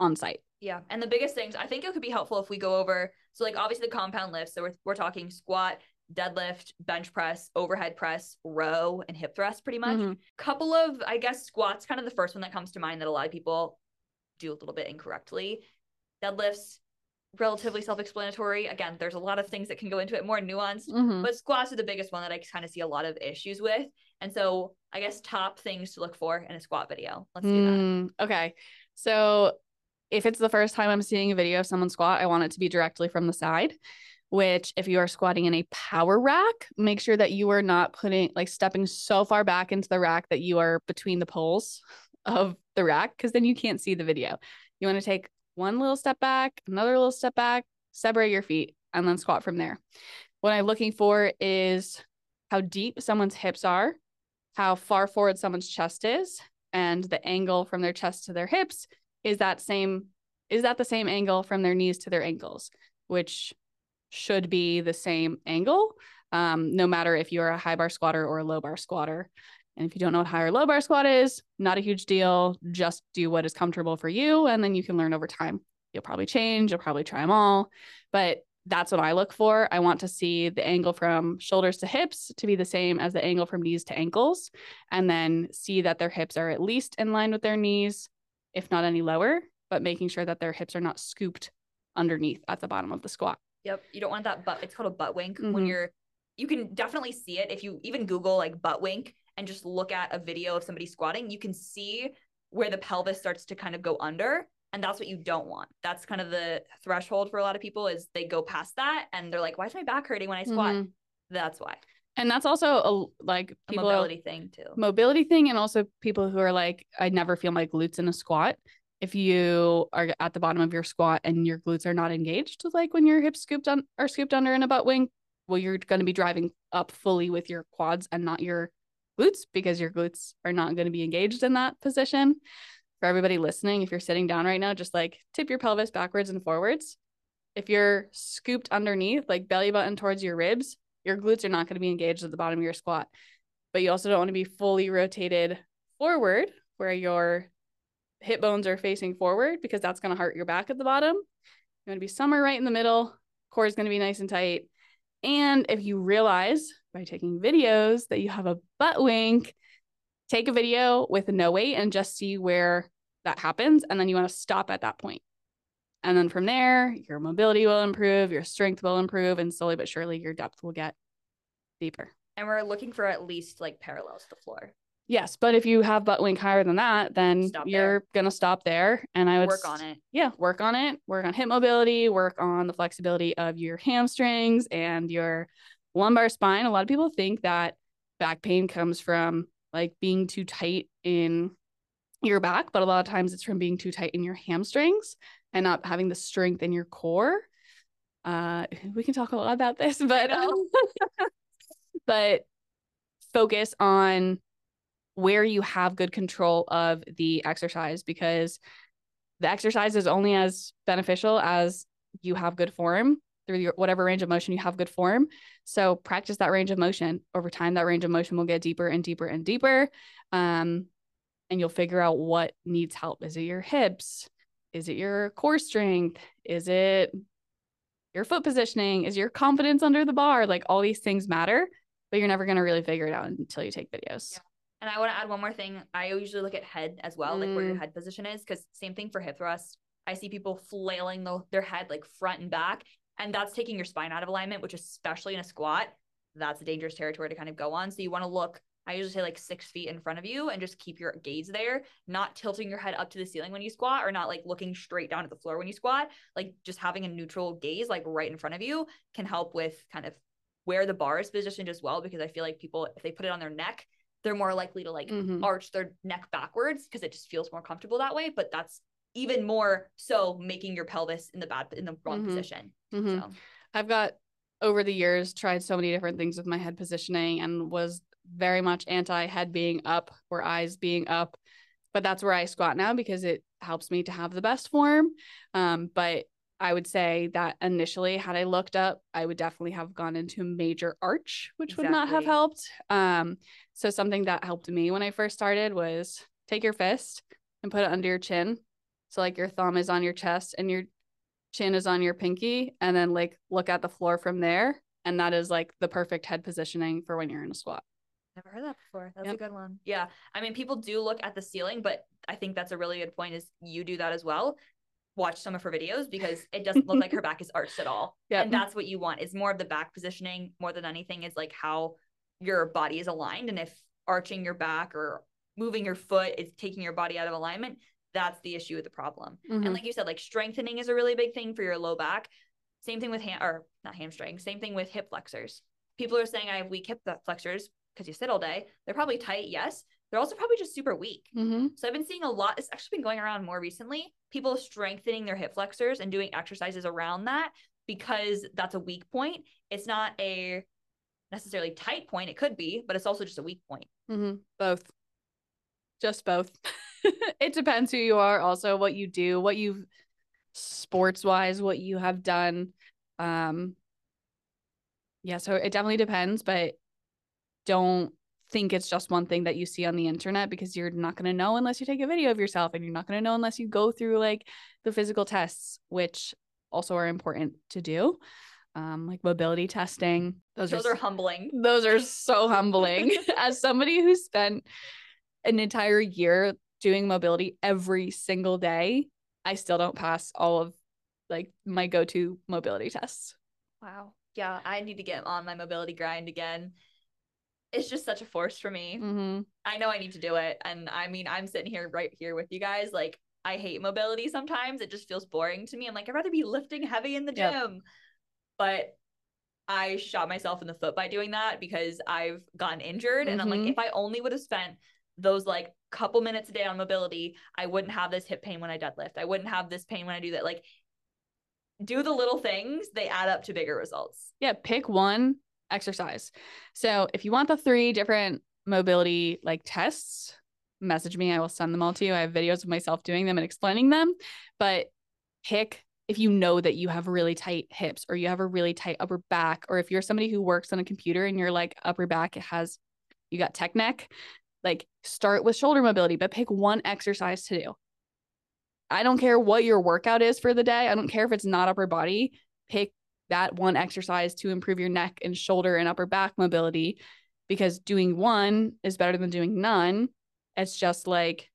on site. Yeah. And the biggest things, I think it could be helpful if we go over. So, like, obviously, the compound lifts. So, we're, we're talking squat, deadlift, bench press, overhead press, row, and hip thrust, pretty much. Mm-hmm. Couple of, I guess, squats, kind of the first one that comes to mind that a lot of people do a little bit incorrectly. Deadlifts, relatively self-explanatory. Again, there's a lot of things that can go into it, more nuanced, mm-hmm. but squats are the biggest one that I kind of see a lot of issues with. And so, I guess top things to look for in a squat video. Let's do mm, that. Okay. So if it's the first time I'm seeing a video of someone squat, I want it to be directly from the side. Which, if you are squatting in a power rack, make sure that you are not putting like stepping so far back into the rack that you are between the poles of the rack, because then you can't see the video. You want to take one little step back, another little step back, separate your feet, and then squat from there. What I'm looking for is how deep someone's hips are, how far forward someone's chest is, and the angle from their chest to their hips is that same is that the same angle from their knees to their ankles, which should be the same angle, um, no matter if you're a high bar squatter or a low bar squatter. And if you don't know what high or low bar squat is, not a huge deal. Just do what is comfortable for you, and then you can learn over time. You'll probably change, you'll probably try them all. But that's what I look for. I want to see the angle from shoulders to hips to be the same as the angle from knees to ankles, and then see that their hips are at least in line with their knees, if not any lower, but making sure that their hips are not scooped underneath at the bottom of the squat. Yep. You don't want that butt. It's called a butt wink Mhm. when you're, you can definitely see it. If you even Google like butt wink and just look at a video of somebody squatting, you can see where the pelvis starts to kind of go under. And that's what you don't want. That's kind of the threshold for a lot of people is they go past that and they're like, why is my back hurting when I squat? Mhm. That's why. And that's also a, like A people mobility thing too. mobility thing and also people who are like i never feel my glutes in a squat. If you are at the bottom of your squat and your glutes are not engaged like when your hips scooped on are scooped under in a butt wink well you're going to be driving up fully with your quads and not your glutes because your glutes are not going to be engaged in that position. For everybody listening if you're sitting down right now just like tip your pelvis backwards and forwards. If you're scooped underneath like belly button towards your ribs your glutes are not going to be engaged at the bottom of your squat but you also don't want to be fully rotated forward where your hip bones are facing forward because that's going to hurt your back at the bottom. You want to be somewhere right in the middle. Core is going to be nice and tight. And if you realize by taking videos that you have a butt wink, take a video with no weight and just see where that happens. And then you want to stop at that point. And then from there, your mobility will improve, your strength will improve, and slowly but surely your depth will get deeper. And we're looking for at least like parallels to the floor. Yes, but if you have butt wink higher than that, then Stop you're there. gonna stop there. And I would Work on it. Yeah, work on it. Work on hip mobility. Work on the flexibility of your hamstrings and your lumbar spine. A lot of people think that back pain comes from like being too tight in your back, but a lot of times it's from being too tight in your hamstrings and not having the strength in your core. Uh, we can talk a lot about this, but um, but focus on where you have good control of the exercise because the exercise is only as beneficial as you have good form through your whatever range of motion you have good form. So practice that range of motion. Over time, that range of motion will get deeper and deeper and deeper. Um, and you'll figure out what needs help. Is it your hips? Is it your core strength? Is it your foot positioning? Is your confidence under the bar? Like all these things matter, but you're never going to really figure it out until you take videos. Yeah. And I want to add one more thing. I usually look at head as well, like where your Mm. head position is, because same thing for hip thrust. I see people flailing the, their head like front and back, and that's taking your spine out of alignment, which especially in a squat, that's a dangerous territory to kind of go on. So you want to look. I usually say like six feet in front of you and just keep your gaze there, not tilting your head up to the ceiling when you squat or not like looking straight down at the floor when you squat. Like just having a neutral gaze, like right in front of you, can help with kind of where the bar is positioned as well. Because I feel like people, if they put it on their neck, they're more likely to like Mhm. arch their neck backwards because it just feels more comfortable that way. But that's even more so making your pelvis in the bad in the wrong Mhm. position. Mhm. So I've got over the years tried so many different things with my head positioning and was very much anti head being up or eyes being up. But that's where I squat now because it helps me to have the best form. Um, but I would say that initially, had I looked up, I would definitely have gone into a major arch, which would not have helped. Um, so something that helped me when I first started was take your fist and put it under your chin. So like your thumb is on your chest and your chin is on your pinky and then like look at the floor from there and that is like the perfect head positioning for when you're in a squat never heard that before. That's Yep. a good one. Yeah. I mean, people do look at the ceiling, but I think that's a really good point is you do that as well. Watch some of her videos because it doesn't look like her back is arched at all. Yep. And that's what you want is more of the back positioning more than anything is like how your body is aligned. And if arching your back or moving your foot is taking your body out of alignment, that's the issue with the problem. Mhm. And like you said, like strengthening is a really big thing for your low back. Same thing with ham or not hamstring. Same thing with hip flexors. People are saying I have weak hip flexors because you sit all day. They're probably tight, yes, they're also probably just super weak. Mm-hmm. So I've been seeing a lot, it's actually been going around more recently, people strengthening their hip flexors and doing exercises around that because that's a weak point. It's not a necessarily tight point. It could be, but it's also just a weak point. Mm-hmm. Both. Just both. it depends who you are, also what you do, what you've sports wise, what you have done. Um yeah, so it definitely depends, but don't think it's just one thing that you see on the internet because you're not going to know unless you take a video of yourself and you're not going to know unless you go through like the physical tests which also are important to do. Um like mobility testing those, those are, are humbling. those are so humbling. As somebody who spent an entire year doing mobility every single day i still don't pass all of like my go-to mobility tests. Wow. Yeah i need to get on my mobility grind again it's just such a force for me. Mm-hmm. I know I need to do it. And I mean, I'm sitting here right here with you guys. Like, I hate mobility sometimes. It just feels boring to me. I'm like, I'd rather be lifting heavy in the gym. Yep. But I shot myself in the foot by doing that because I've gotten injured. Mm-hmm. And I'm like, mm-hmm. if I only would have spent those like couple minutes a day on mobility, I wouldn't have this hip pain when I deadlift. I wouldn't have this pain when I do that. Like, do the little things, they add up to bigger results. Yeah, pick one exercise. So if you want the three different mobility like tests, message me. I will send them all to you. I have videos of myself doing them and explaining them. But pick if you know that you have really tight hips or you have a really tight upper back, or if you're somebody who works on a computer and your like upper back, it has you got tech neck, like start with shoulder mobility, but pick one exercise to do. I don't care what your workout is for the day. I don't care if it's not upper body. Pick that one exercise to improve your neck and shoulder and upper back mobility because doing one is better than doing none. It's just like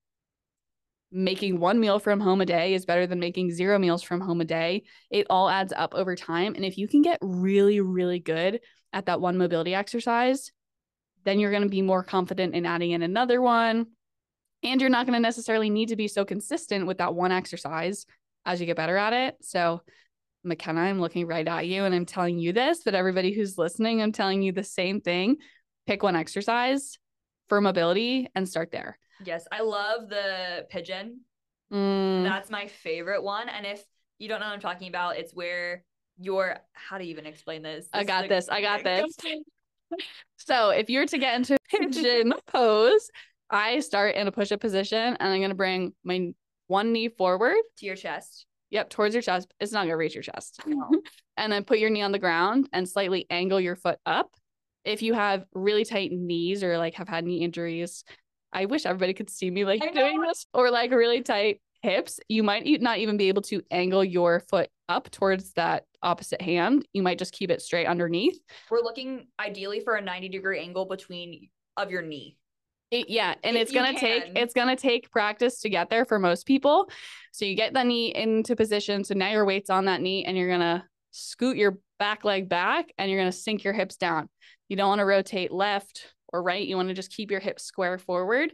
making one meal from home a day is better than making zero meals from home a day. It all adds up over time. And if you can get really, really good at that one mobility exercise, then you're going to be more confident in adding in another one. And you're not going to necessarily need to be so consistent with that one exercise as you get better at it. So Makena, I'm looking right at you and I'm telling you this, but everybody who's listening, I'm telling you the same thing. Pick one exercise for mobility and start there. Yes, I love the pigeon. Mm. That's my favorite one. And if you don't know what I'm talking about, it's where you're, how do you even explain this? this I got this. I got this. so if you're to get into pigeon pose, I start in a push up position and I'm going to bring my one knee forward to your chest Yep, towards your chest. It's not gonna reach your chest. No. and then put your knee on the ground and slightly angle your foot up. If you have really tight knees or like have had knee injuries, I wish everybody could see me like doing this or like really tight hips, you might not even be able to angle your foot up towards that opposite hand. You might just keep it straight underneath. We're looking ideally for a 90 degree angle between of your knee. It, yeah, and it's gonna take it's gonna take practice to get there for most people. So you get the knee into position. So now your weight's on that knee, and you're gonna scoot your back leg back, and you're gonna sink your hips down. You don't want to rotate left or right. You want to just keep your hips square forward,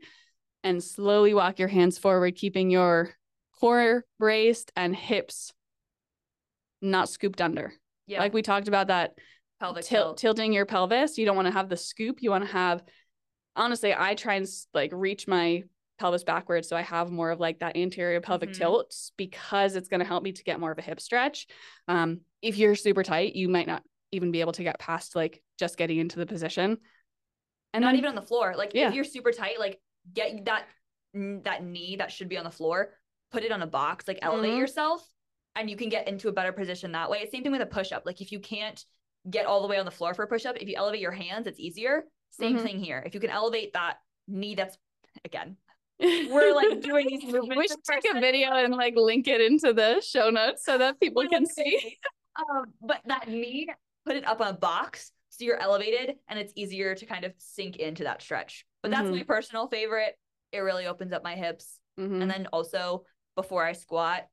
and slowly walk your hands forward, keeping your core braced and hips not scooped under. Yeah, like we talked about that pelvic tilt, tilting your pelvis. You don't want to have the scoop. You want to have honestly, I try and like reach my pelvis backwards so I have more of like that anterior pelvic mm-hmm. tilt because it's going to help me to get more of a hip stretch. Um, if you're super tight, you might not even be able to get past like just getting into the position. And not then, even on the floor. Like yeah. if you're super tight, like get that that knee that should be on the floor, put it on a box, like elevate mm-hmm. yourself and you can get into a better position that way. Same thing with a push up. Like if you can't get all the way on the floor for a push up, if you elevate your hands, it's easier. Same mm-hmm. thing here. If you can elevate that knee, that's again, we're like doing these movements. We should take a video and like link it into the show notes so that people can see. Um, but that knee, put it up on a box so you're elevated and it's easier to kind of sink into that stretch. But that's mm-hmm. my personal favorite. It really opens up my hips. Mm-hmm. And then also before I squat,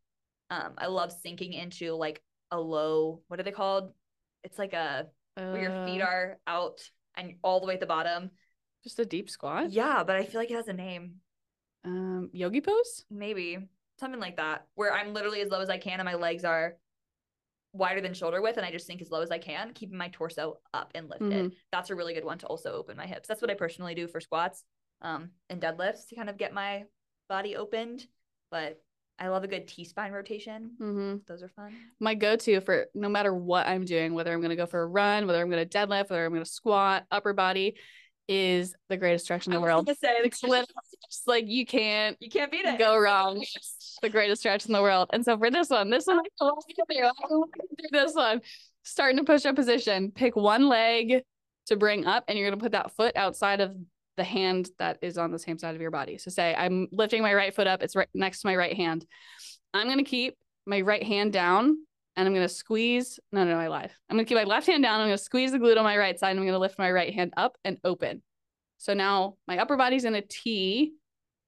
um, I love sinking into like a low, what are they called? It's like a uh, where your feet uh. are out and all the way at the bottom. Just a deep squat? Yeah, but I feel like it has a name. Um, yogi pose? Maybe. Something like that. Where I'm literally as low as I can and my legs are wider than shoulder width and I just sink as low as I can, keeping my torso up and lifted. Mm-hmm. That's a really good one to also open my hips. That's what I personally do for squats. um, and deadlifts to kind of get my body opened. But I love a good T spine rotation. Mm-hmm. Those are fun. My go-to for no matter what I'm doing, whether I'm going to go for a run, whether I'm going to deadlift, whether I'm going to squat, upper body, is the greatest stretch in the I world. say, It's just like you can't you can't beat it. go wrong. It's the greatest stretch in the world. And so for this one, this one, I love to do. I love to do this one. Starting to push up position, pick one leg to bring up, and you're gonna put that foot outside of the hand that is on the same side of your body. So say I'm lifting my right foot up, it's right next to my right hand. I'm gonna keep my right hand down and I'm gonna squeeze. No, no, I lied. I'm gonna keep my left hand down. I'm gonna squeeze the glute on my right side. And I'm gonna lift my right hand up and open. So now my upper body's in a T.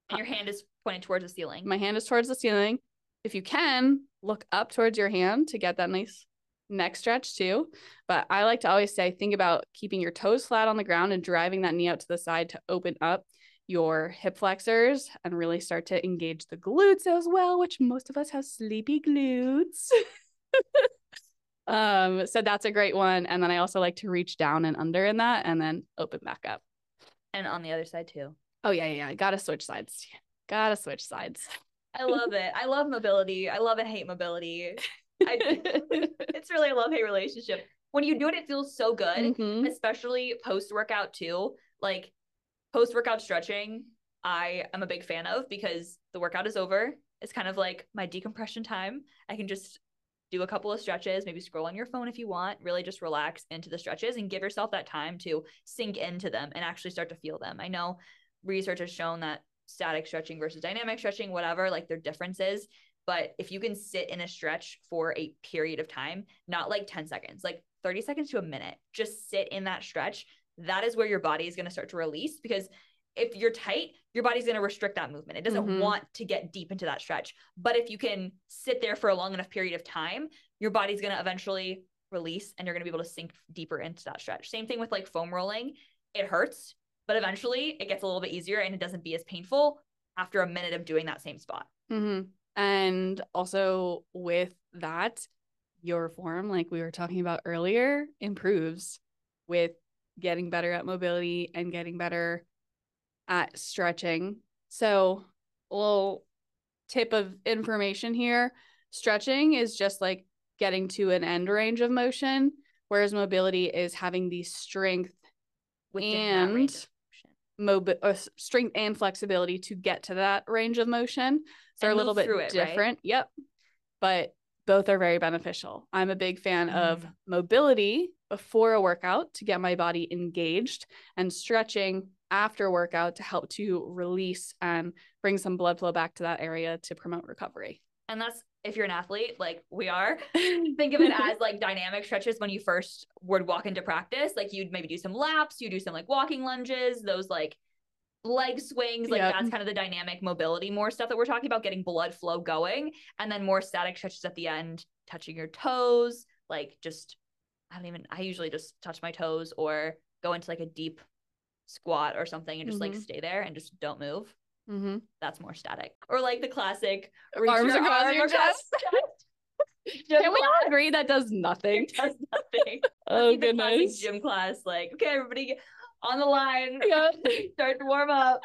and your hand is pointed towards the ceiling. My hand is towards the ceiling. If you can, look up towards your hand to get that nice neck stretch too. But I like to always say, think about keeping your toes flat on the ground and driving that knee out to the side to open up your hip flexors and really start to engage the glutes as well, which most of us have sleepy glutes. um, so that's a great one. And then I also like to reach down and under in that and then open back up. and on the other side too. Oh yeah, yeah, yeah. Gotta switch sides. Gotta switch sides. I love it. I love mobility. I love and hate mobility. I, it's really a love hate relationship. When you do it, it feels so good, Mhm. especially post workout too. Like post workout stretching, I am a big fan of because the workout is over. It's kind of like my decompression time. I can just do a couple of stretches, maybe scroll on your phone if you want, really just relax into the stretches and give yourself that time to sink into them and actually start to feel them. I know research has shown that static stretching versus dynamic stretching, whatever, like their differences. But if you can sit in a stretch for a period of time, not like 10 seconds, like 30 seconds to a minute, just sit in that stretch, that is where your body is going to start to release because if you're tight, your body's going to restrict that movement. It doesn't Mhm. want to get deep into that stretch. But if you can sit there for a long enough period of time, your body's going to eventually release and you're going to be able to sink deeper into that stretch. Same thing with like foam rolling. It hurts, but eventually it gets a little bit easier and it doesn't be as painful after a minute of doing that same spot. hmm And also with that, your form, like we were talking about earlier, improves with getting better at mobility and getting better at stretching. So, a little tip of information here stretching is just like getting to an end range of motion, whereas mobility is having the strength Within that range of And. Mobi- uh, strength and flexibility to get to that range of motion. So they're a little bit it, right? different. Yep. But both are very beneficial. I'm a big fan of Mm. mobility before a workout to get my body engaged and stretching after workout to help to release and bring some blood flow back to that area to promote recovery. And that's if you're an athlete, like we are, think of it as like dynamic stretches when you first would walk into practice. Like you'd maybe do some laps, you do some like walking lunges, those like leg swings. Like Yep. that's kind of the dynamic mobility, more stuff that we're talking about, getting blood flow going. And then more static stretches at the end, touching your toes, like just, I don't even, I usually just touch my toes or go into like a deep squat or something and just like Mhm. stay there and just don't move. Mm-hmm. That's more static. Or like the classic Arms across arm your chest. chest. Can we all agree that does nothing? does nothing. Oh, goodness. Gym class, like, okay, everybody on the line. Yeah. Start to warm up.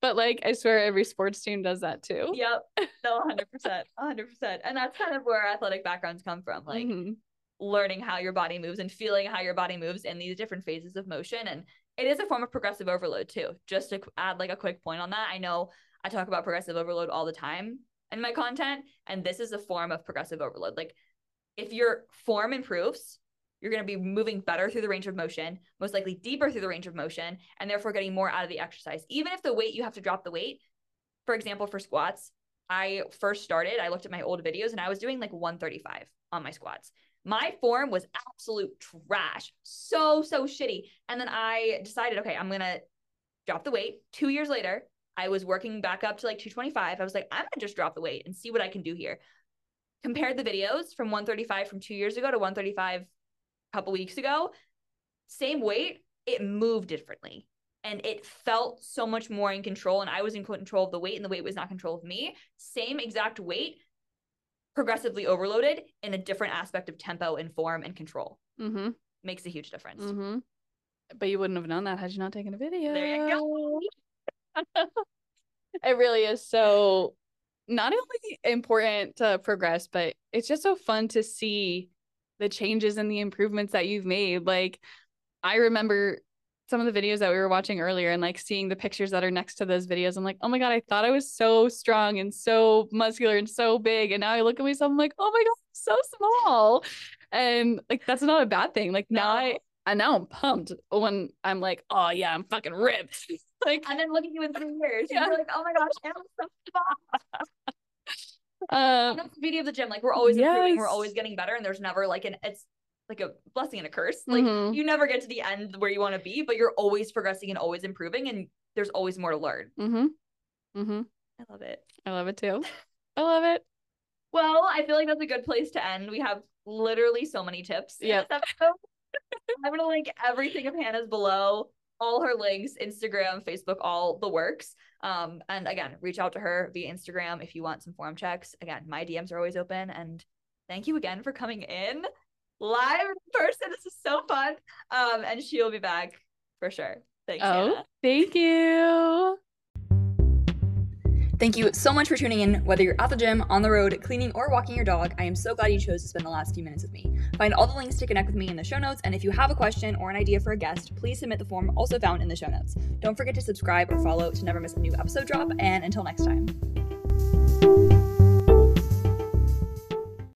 But like, I swear every sports team does that too. Yep. No, 100%. 100%. And that's kind of where athletic backgrounds come from. Like Mhm. learning how your body moves and feeling how your body moves in these different phases of motion. And it is a form of progressive overload too. Just to add like a quick point on that, I know I talk about progressive overload all the time in my content, and this is a form of progressive overload. Like if your form improves, you're going to be moving better through the range of motion, most likely deeper through the range of motion, and therefore getting more out of the exercise. Even if the weight you have to drop the weight, for example, for squats, I first started, I looked at my old videos and I was doing like 135 on my squats. My form was absolute trash. So, so shitty. And then I decided, okay, I'm going to drop the weight. Two years later, I was working back up to like 225. I was like, I'm going to just drop the weight and see what I can do here. Compared the videos from 135 from two years ago to 135 a couple weeks ago, same weight, it moved differently. And it felt so much more in control. And I was in control of the weight, and the weight was not control of me. Same exact weight, progressively overloaded in a different aspect of tempo and form and control. Mm-hmm. Makes a huge difference. Mm-hmm. But you wouldn't have known that had you not taken a video. There you go. it really is so not only important to progress, but it's just so fun to see the changes and the improvements that you've made. Like I remember some of the videos that we were watching earlier and like seeing the pictures that are next to those videos. I'm like, oh my God, I thought I was so strong and so muscular and so big. And now I look at myself, I'm like, oh my God, so small. And like that's not a bad thing. Like now I and now I'm pumped when I'm like, oh yeah, I'm fucking ripped. like and then look at you in three years. Yeah. You're like, oh my gosh, I'm so small. Um, that's the beauty of the gym. Like we're always yes. improving, we're always getting better, and there's never like an it's like a blessing and a curse. Like mm-hmm. you never get to the end where you want to be, but you're always progressing and always improving, and there's always more to learn. Mm-hmm. Mm-hmm. I love it. I love it too. I love it. Well, I feel like that's a good place to end. We have literally so many tips. Yeah. I'm gonna link everything of Hannah's below, all her links, Instagram, Facebook, all the works. Um, and again, reach out to her via Instagram if you want some form checks. Again, my DMs are always open. And thank you again for coming in live in person. This is so fun. Um, and she'll be back for sure. Thanks. Oh, Hannah. thank you. Thank you so much for tuning in. Whether you're at the gym, on the road, cleaning, or walking your dog, I am so glad you chose to spend the last few minutes with me. Find all the links to connect with me in the show notes, and if you have a question or an idea for a guest, please submit the form also found in the show notes. Don't forget to subscribe or follow to never miss a new episode drop, and until next time.